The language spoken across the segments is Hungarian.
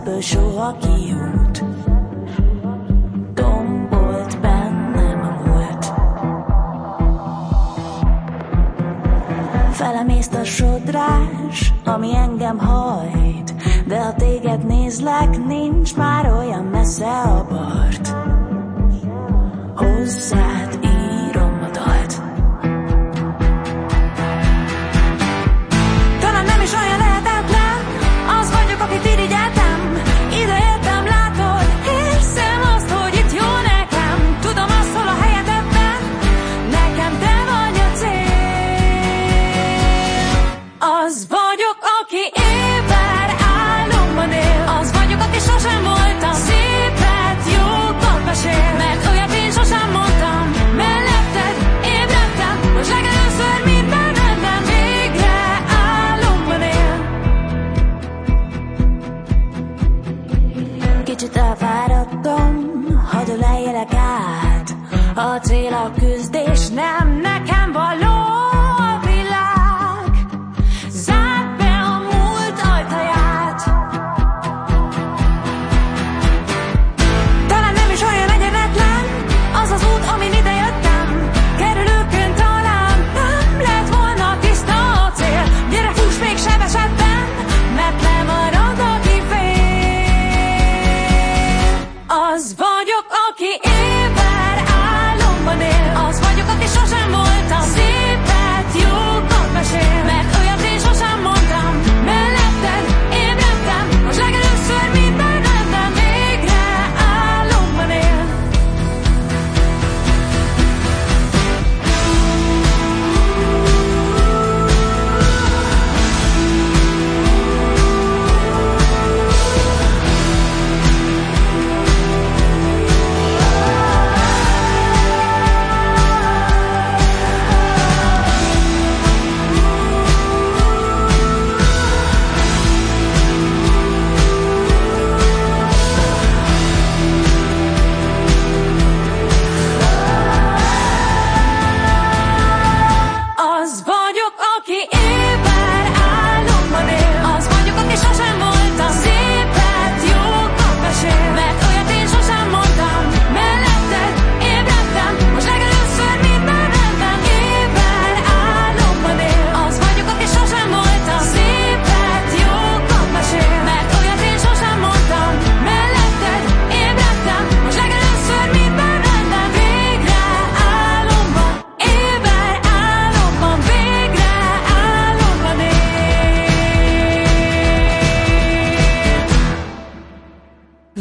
ebből soha kiút. Tombolt bennem a múlt. Felemészt a sodrás, ami engem hajt, de ha téged nézlek, nincs már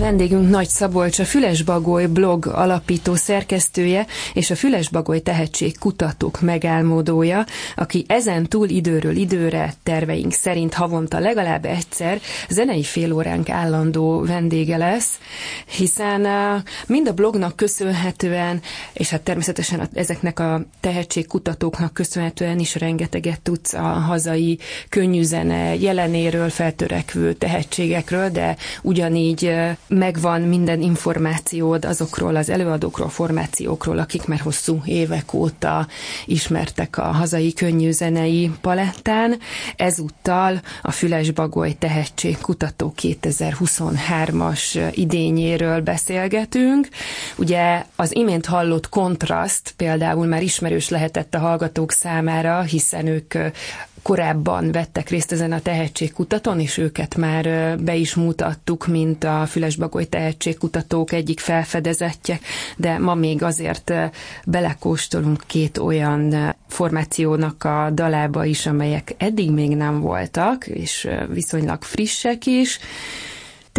Vendégünk Nagy Szabolcs, a Fülesbagoly blog alapító szerkesztője és a Fülesbagoly tehetség kutatók megálmodója, aki ezen túl időről időre terveink szerint havonta legalább egyszer zenei félóránk állandó vendége lesz, hiszen uh, mind a blognak köszönhetően, és hát természetesen ezeknek a tehetségkutatóknak köszönhetően is rengeteget tudsz a hazai könnyűzene jelenéről, feltörekvő tehetségekről, de ugyanígy uh, megvan minden információd azokról az előadókról, formációkról, akik már hosszú évek óta ismertek a hazai könnyűzenei palettán. Ezúttal a Fülesbagoly Tehetségkutató 2023-as idényéről beszélgetünk. Ugye az imént hallott kontraszt például már ismerős lehetett a hallgatók számára, hiszen ők korábban vettek részt ezen a tehetségkutatón, és őket már be is mutattuk, mint a Fülesbagoly tehetségkutatók egyik felfedezetje, de ma még azért belekóstolunk két olyan formációnak a dalába is, amelyek eddig még nem voltak, és viszonylag frissek is.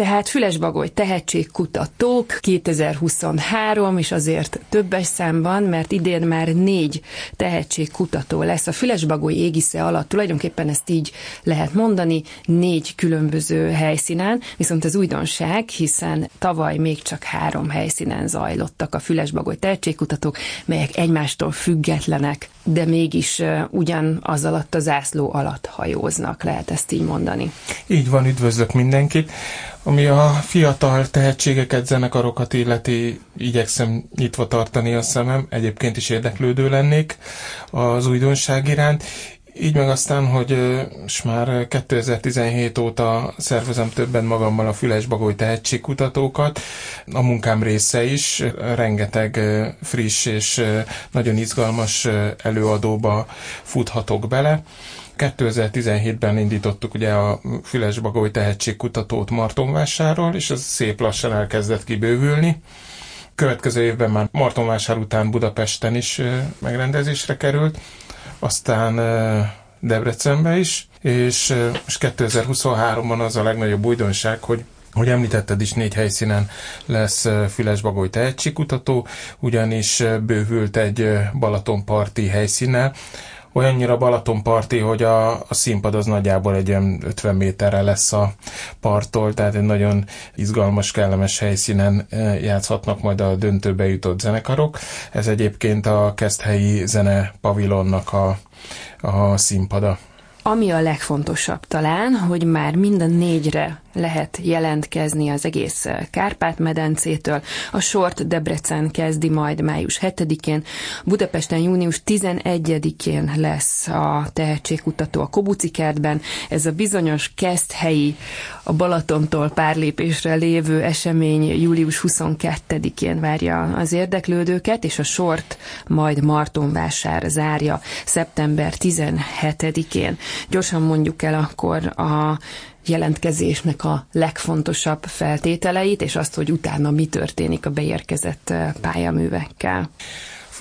Tehát Fülesbagoly tehetségkutatók 2023, és azért többes számban, mert idén már négy tehetségkutató lesz. A Fülesbagoly égisze alatt tulajdonképpen ezt így lehet mondani, négy különböző helyszínen, viszont ez újdonság, hiszen tavaly még csak három helyszínen zajlottak a Fülesbagoly tehetségkutatók, melyek egymástól függetlenek, de mégis ugyan az alatt a zászló alatt hajóznak, lehet ezt így mondani. Így van, üdvözlök mindenkit. Ami a fiatal tehetségeket, zenekarokat illeti, igyekszem nyitva tartani a szemem, egyébként is érdeklődő lennék az újdonság iránt, Így meg aztán, hogy és már 2017 óta szervezem többen magammal a Füles-Bagoly tehetségkutatókat. A munkám része is, rengeteg friss és nagyon izgalmas előadóba futhatok bele. 2017-ben indítottuk ugye a Füles-Bagoly tehetségkutatót Martonvásárról, és ez szép lassan elkezdett kibővülni. Következő évben már Martonvásár után Budapesten is megrendezésre került, aztán Debrecenbe is, és, és 2023-ban az a legnagyobb újdonság, hogy hogy említetted is, négy helyszínen lesz Füles-Bagoly tehetségkutató, ugyanis bővült egy Balatonparti helyszínnel, olyannyira Balatonparti, hogy a, a színpad az nagyjából egy olyan 50 méterre lesz a parttól, tehát egy nagyon izgalmas, kellemes helyszínen játszhatnak majd a döntőbe jutott zenekarok. Ez egyébként a Keszthelyi Zene Pavilonnak a, a színpada. Ami a legfontosabb talán, hogy már mind a négyre lehet jelentkezni az egész Kárpát-medencétől. A sort Debrecen kezdi majd május 7-én, Budapesten június 11-én lesz a tehetségkutató a Kobuci kertben. Ez a bizonyos keszthelyi, a Balatontól pár lépésre lévő esemény július 22-én várja az érdeklődőket, és a sort majd Martonvásár zárja szeptember 17-én. Gyorsan mondjuk el akkor a jelentkezésnek a legfontosabb feltételeit, és azt, hogy utána mi történik a beérkezett eh, pályaművekkel.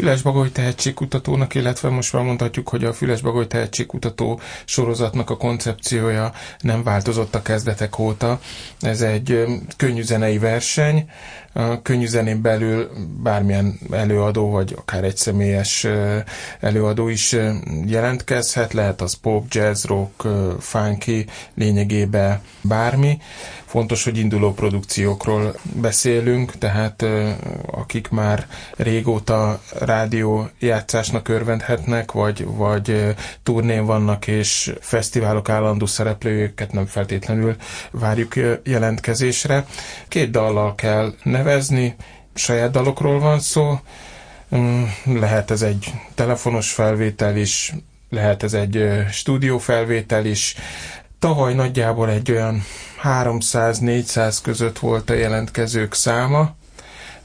Füles-Bagoly tehetségkutatónak, illetve most már mondhatjuk, hogy a Füles-Bagoly tehetségkutató sorozatnak a koncepciója nem változott a kezdetek óta. Ez egy könnyű zenei verseny, a könnyű zenén belül bármilyen előadó, vagy akár egy személyes előadó is jelentkezhet, lehet az pop, jazz, rock, funky, lényegében bármi. Fontos, hogy induló produkciókról beszélünk, tehát akik már régóta rádió játszásnak örvendhetnek, vagy, vagy turnén vannak, és fesztiválok állandó szereplőjüket nem feltétlenül várjuk jelentkezésre. Két dallal kell nevezni, saját dalokról van szó, mm, lehet ez egy telefonos felvétel is, lehet ez egy stúdiófelvétel is. Tavaly nagyjából egy olyan 300-400 között volt a jelentkezők száma.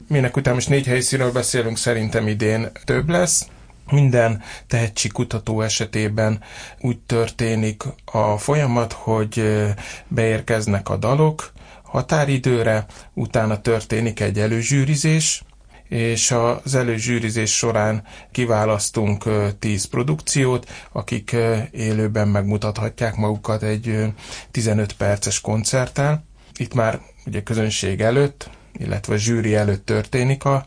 Minek után most négy helyszínről beszélünk, szerintem idén több lesz. Minden tehetségkutató esetében úgy történik a folyamat, hogy beérkeznek a dalok határidőre, utána történik egy előzsűrizés, és az előzsűrizés során kiválasztunk 10 produkciót, akik élőben megmutathatják magukat egy 15 perces koncerttel. Itt már ugye közönség előtt, illetve zsűri előtt történik a,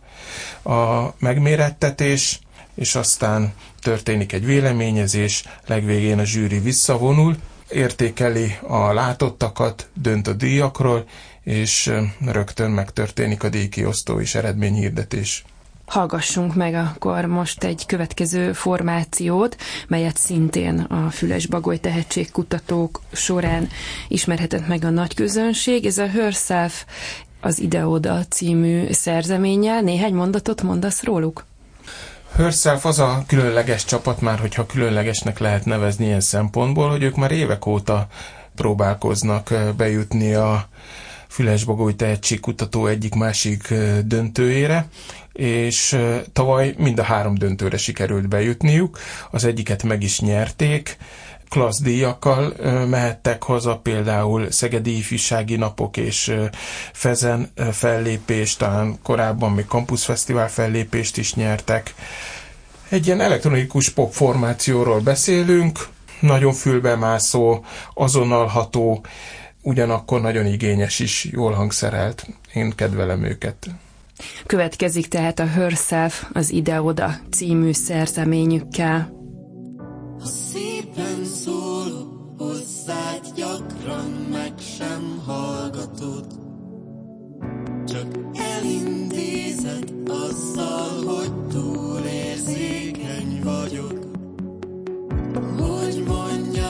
a megmérettetés, és aztán történik egy véleményezés, legvégén a zsűri visszavonul, értékeli a látottakat, dönt a díjakról, és rögtön megtörténik a díjkiosztó és eredményhirdetés. Hallgassunk meg akkor most egy következő formációt, melyet szintén a Füles-Bagoly tehetségkutatók során ismerhetett meg a nagy közönség. Ez a Herself az Ideoda című szerzeménnyel. Néhány mondatot mondasz róluk? Herself az a különleges csapat már, hogyha különlegesnek lehet nevezni ilyen szempontból, hogy ők már évek óta próbálkoznak bejutni a Füles-Bagoly tehetségkutató egyik-másik döntőjére, és tavaly mind a három döntőre sikerült bejutniuk, az egyiket meg is nyerték, klassz díjakkal mehettek haza, például Szegedi Ifjúsági Napok és Fezen fellépést, talán korábban még Campus Fesztivál fellépést is nyertek. Egy ilyen elektronikus pop formációról beszélünk, nagyon fülbemászó, azonnalható, ugyanakkor nagyon igényes is, jól hangszerelt. Én kedvelem őket. Következik tehát a Herself az Ide-oda című szerzeményükkel. Ha szépen szólok hozzád, gyakran meg sem hallgatod. Csak elintézed azzal, hogy túl érzékeny vagyok. Hogy mondjam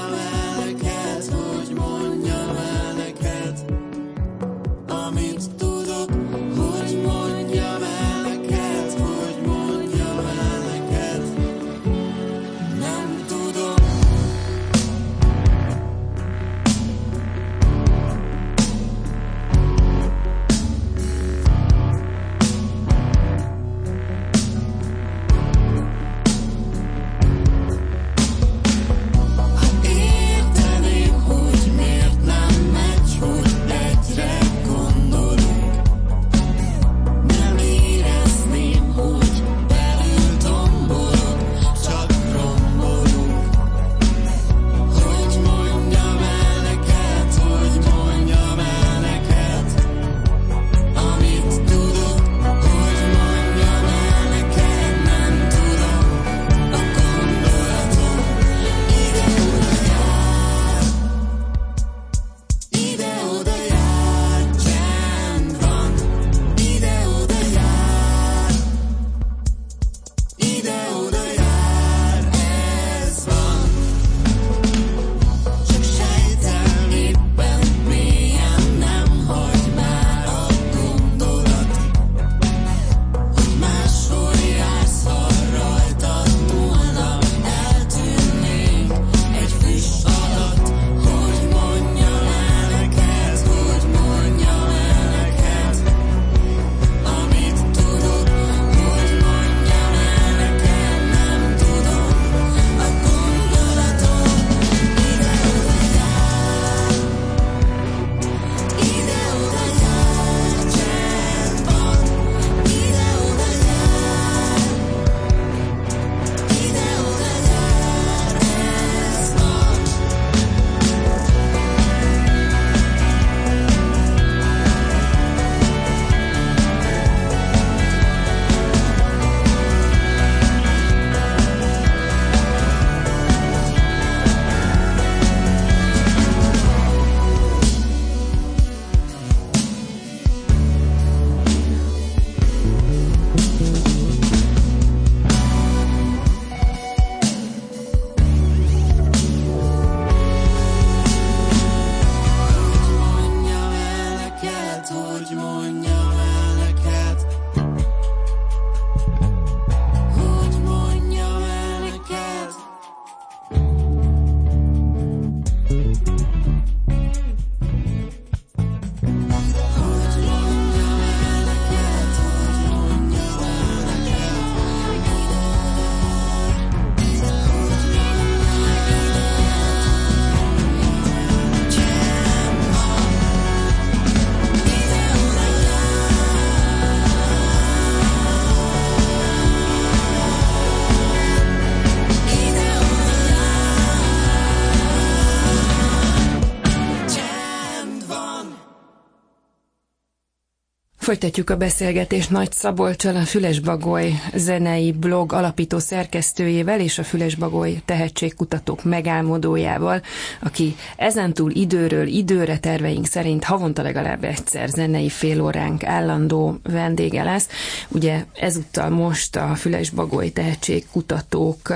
Folytatjuk a beszélgetést Nagy Szabolcsal, a Fülesbagoly zenei blog alapító szerkesztőjével és a Fülesbagoly tehetségkutatók megálmodójával, aki ezentúl időről időre terveink szerint havonta legalább egyszer zenei félóránk állandó vendége lesz. Ugye ezúttal most a Fülesbagoly tehetségkutatók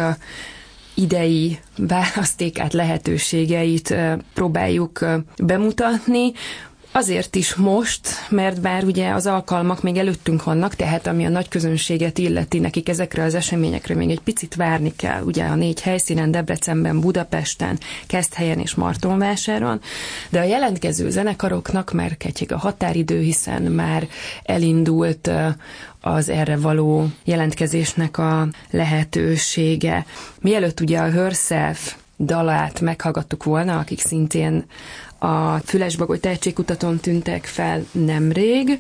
idei választékát, lehetőségeit próbáljuk bemutatni. Azért is most, mert bár ugye az alkalmak még előttünk vannak, tehát ami a nagy közönséget illeti, nekik ezekre az eseményekre még egy picit várni kell. Ugye a négy helyszínen, Debrecenben, Budapesten, Keszthelyen és Martonvásáron, de a jelentkező zenekaroknak már ketyeg a határidő, hiszen már elindult az erre való jelentkezésnek a lehetősége. Mielőtt ugye a Herself dalát meghallgattuk volna, akik szintén a Fülesbagoly tehetségkutatón tűntek fel nemrég.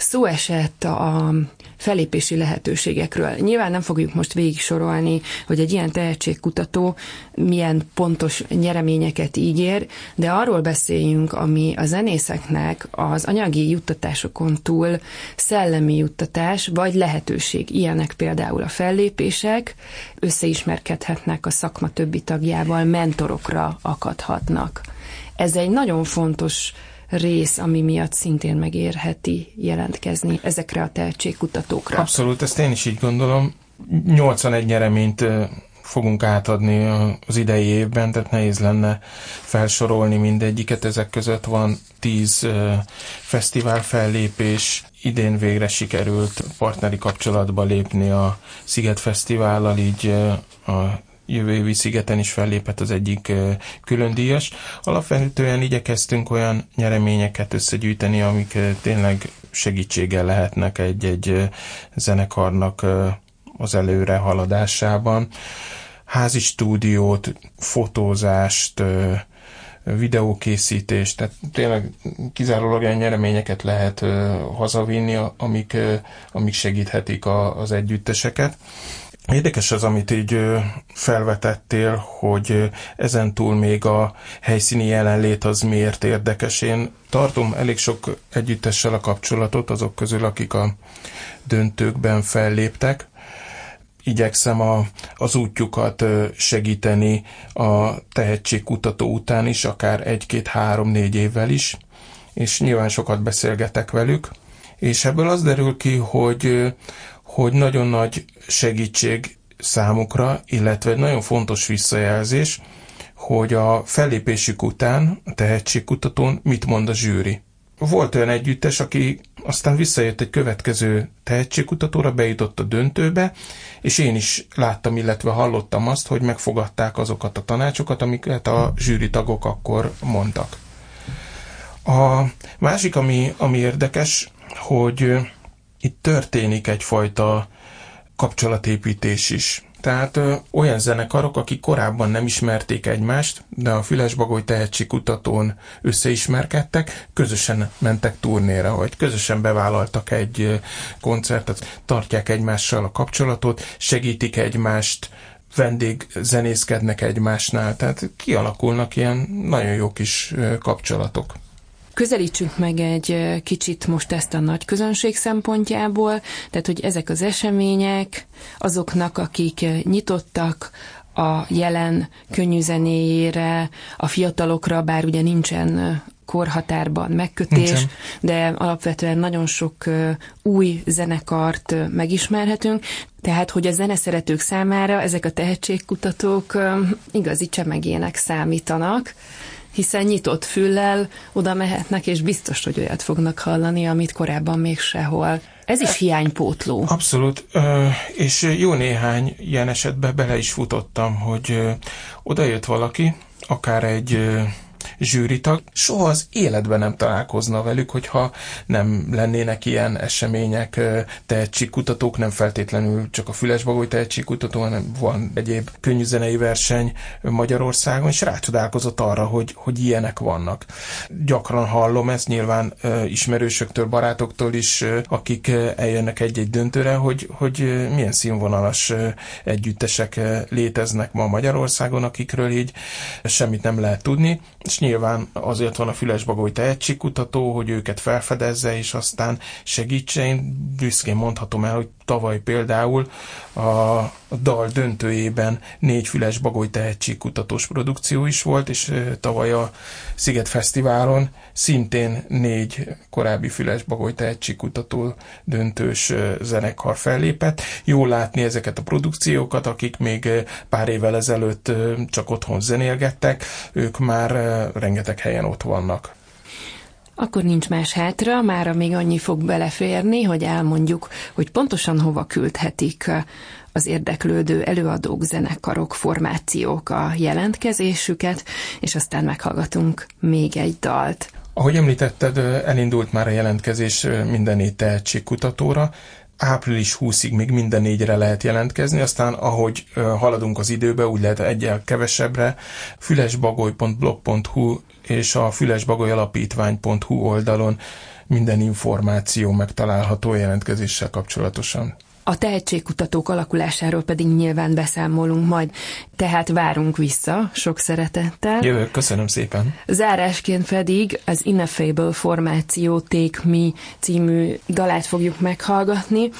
Szó esett a felépési lehetőségekről. Nyilván nem fogjuk most végig sorolni, hogy egy ilyen tehetségkutató milyen pontos nyereményeket ígér, de arról beszéljünk, ami a zenészeknek az anyagi juttatásokon túl szellemi juttatás, vagy lehetőség. Ilyenek például a fellépések, összeismerkedhetnek a szakma többi tagjával, mentorokra akadhatnak. Ez egy nagyon fontos rész, ami miatt szintén megérheti jelentkezni ezekre a tehetségkutatókra. Abszolút, ezt én is így gondolom. 81 nyereményt fogunk átadni az idei évben, tehát nehéz lenne felsorolni mindegyiket. Ezek között van 10 fesztivál fellépés, idén végre sikerült partneri kapcsolatba lépni a Sziget Fesztivállal, így a jövő évi szigeten is fellépett az egyik külön díjas. Alapvetően igyekeztünk olyan nyereményeket összegyűjteni, amik tényleg segítséggel lehetnek egy-egy zenekarnak az előre haladásában. Házi stúdiót, fotózást, videókészítést, tehát tényleg kizárólag olyan nyereményeket lehet hazavinni, amik, amik segíthetik az együtteseket. Érdekes az, amit így felvetettél, hogy ezentúl még a helyszíni jelenlét az miért érdekes. Én tartom elég sok együttessel a kapcsolatot, azok közül, akik a döntőkben felléptek. Igyekszem a, az útjukat segíteni a tehetségkutató után is, akár egy-két-három-négy évvel is, és nyilván sokat beszélgetek velük, és ebből az derül ki, hogy hogy nagyon nagy segítség számukra, illetve egy nagyon fontos visszajelzés, hogy a fellépésük után a tehetségkutatón mit mond a zsűri. Volt olyan együttes, aki aztán visszajött egy következő tehetségkutatóra, bejutott a döntőbe, és én is láttam, illetve hallottam azt, hogy megfogadták azokat a tanácsokat, amiket a zsűri tagok akkor mondtak. A másik, ami, ami érdekes, hogy itt történik egyfajta kapcsolatépítés is. Tehát ö, olyan zenekarok, akik korábban nem ismerték egymást, de a Fülesbagoly tehetségkutatón összeismerkedtek, közösen mentek turnéra, vagy közösen bevállaltak egy koncertet, tartják egymással a kapcsolatot, segítik egymást, vendég zenészkednek egymásnál, tehát kialakulnak ilyen nagyon jó kis kapcsolatok. Közelítsünk meg egy kicsit most ezt a nagy közönség szempontjából, tehát hogy ezek az események azoknak, akik nyitottak a jelen könnyűzenéjére, a fiatalokra, bár ugye nincsen korhatárban megkötés, Nincsen. de alapvetően nagyon sok új zenekart megismerhetünk, tehát, hogy a zeneszeretők számára ezek a tehetségkutatók igazi csemegének számítanak, hiszen nyitott füllel oda mehetnek, és biztos, hogy olyat fognak hallani, amit korábban még sehol. Ez is hiánypótló. Abszolút, és jó néhány ilyen esetben bele is futottam, hogy oda jött valaki, akár egy zsűritag, soha az életben nem találkozna velük, hogyha nem lennének ilyen események, tehetségkutatók, nem feltétlenül csak a Fülesbagoly tehetségkutató, hanem van egyéb könnyűzenei verseny Magyarországon, és rácsodálkozott arra, hogy, hogy ilyenek vannak. Gyakran hallom ezt nyilván ismerősöktől, barátoktól is, akik eljönnek egy-egy döntőre, hogy, hogy milyen színvonalas együttesek léteznek ma Magyarországon, akikről így semmit nem lehet tudni, és nyilván azért van a Fülesbagoly tehetségkutató, hogy őket felfedezze, és aztán segítse. Én büszkén mondhatom el, hogy tavaly például a dal döntőjében négy Füles Bagoly tehetségkutatós produkció is volt, és tavaly a Sziget Fesztiválon szintén négy korábbi Füles Bagoly tehetségkutató döntős zenekar fellépett. Jó látni ezeket a produkciókat, akik még pár évvel ezelőtt csak otthon zenélgettek, ők már rengeteg helyen ott vannak. Akkor nincs más hátra, mára még annyi fog beleférni, hogy elmondjuk, hogy pontosan hova küldhetik az érdeklődő előadók, zenekarok, formációk a jelentkezésüket, és aztán meghallgatunk még egy dalt. Ahogy említetted, elindult már a jelentkezés minden tehetségkutatóra, április 20-ig még minden négyre lehet jelentkezni, aztán ahogy haladunk az időbe, úgy lehet egyel kevesebbre, fülesbagoly.blog.hu és a fülesbagolyalapítvány.hu oldalon minden információ megtalálható jelentkezéssel kapcsolatosan. A tehetségkutatók alakulásáról pedig nyilván beszámolunk majd, tehát várunk vissza sok szeretettel. Jövök, köszönöm szépen. Zárásként pedig az Ineffable formáció Take Me című dalát fogjuk meghallgatni,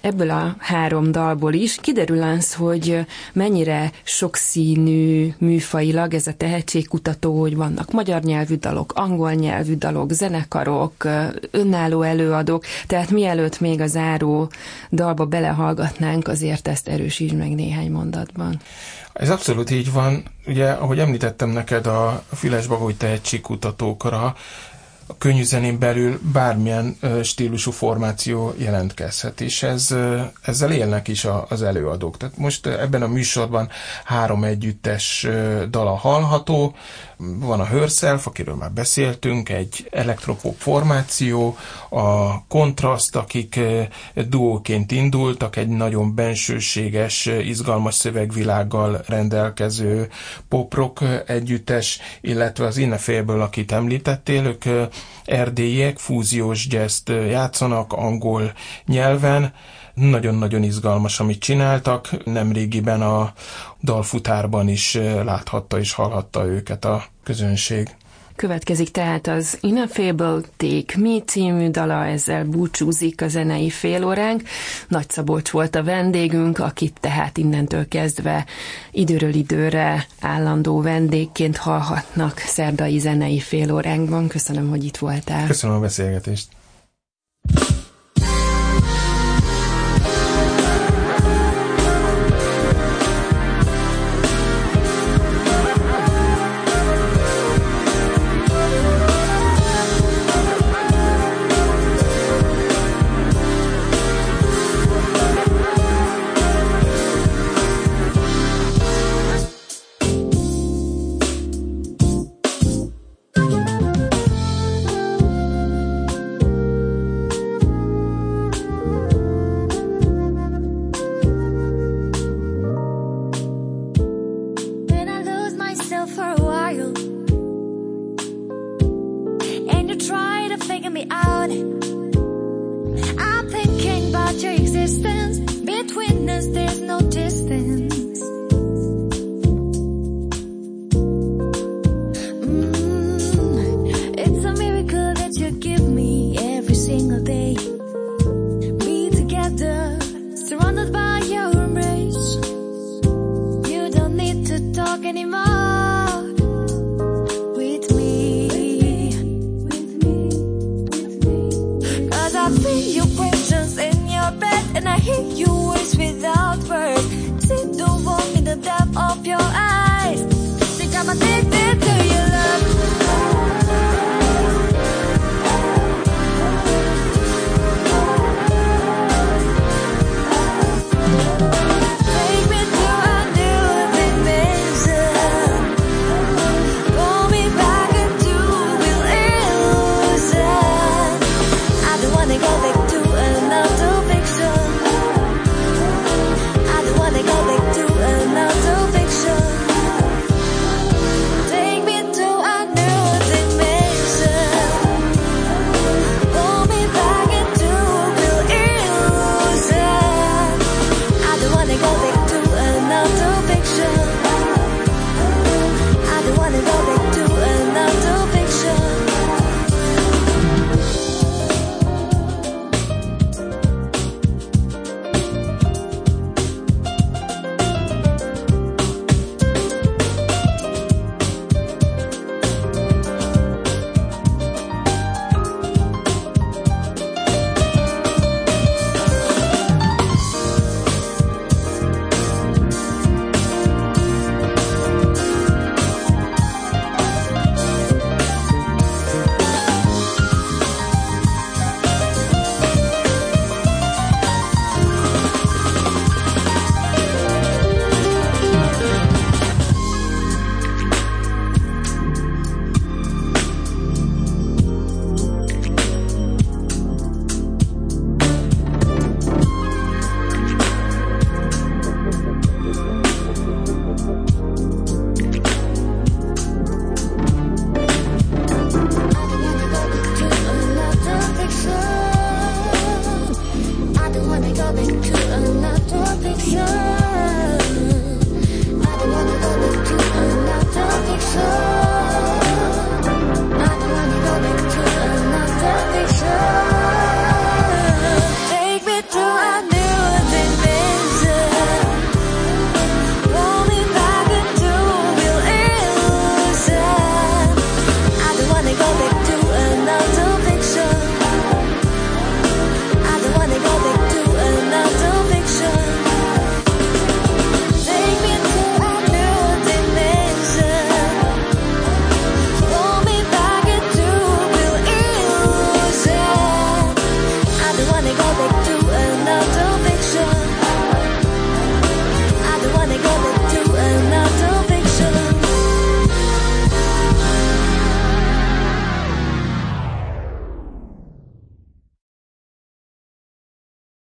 ebből a három dalból is kiderül az, hogy mennyire sokszínű műfailag ez a tehetségkutató, hogy vannak magyar nyelvű dalok, angol nyelvű dalok, zenekarok, önálló előadók, tehát mielőtt még a záró dalba belehallgatnánk, azért ezt erősítsd meg néhány mondatban. Ez abszolút így van. Ugye, ahogy említettem neked, a Fülesbagoly tehetségkutatókra a könnyű zenén belül bármilyen stílusú formáció jelentkezhet, és ez, ezzel élnek is az előadók. Tehát most ebben a műsorban három együttes dala hallható, van a Herself, akiről már beszéltünk, egy elektropop formáció, a Kontraszt, akik duóként indultak, egy nagyon bensőséges, izgalmas szövegvilággal rendelkező pop-rock együttes, illetve az Innefélből, akit említettél, ők erdélyiek, fúziós jazzt játszanak angol nyelven, nagyon-nagyon izgalmas, amit csináltak. Nemrégiben a dalfutárban is láthatta és hallhatta őket a közönség. Következik tehát az Ineffable Take Me című dala, ezzel búcsúzik a zenei félóránk. Nagy Szabolcs volt a vendégünk, akit tehát innentől kezdve időről időre állandó vendégként hallhatnak szerdai zenei félóránkban. Köszönöm, hogy itt voltál. Köszönöm a beszélgetést. to talk anymore with me. With me, with me, with me. Cause I feel your questions in your bed and I hear you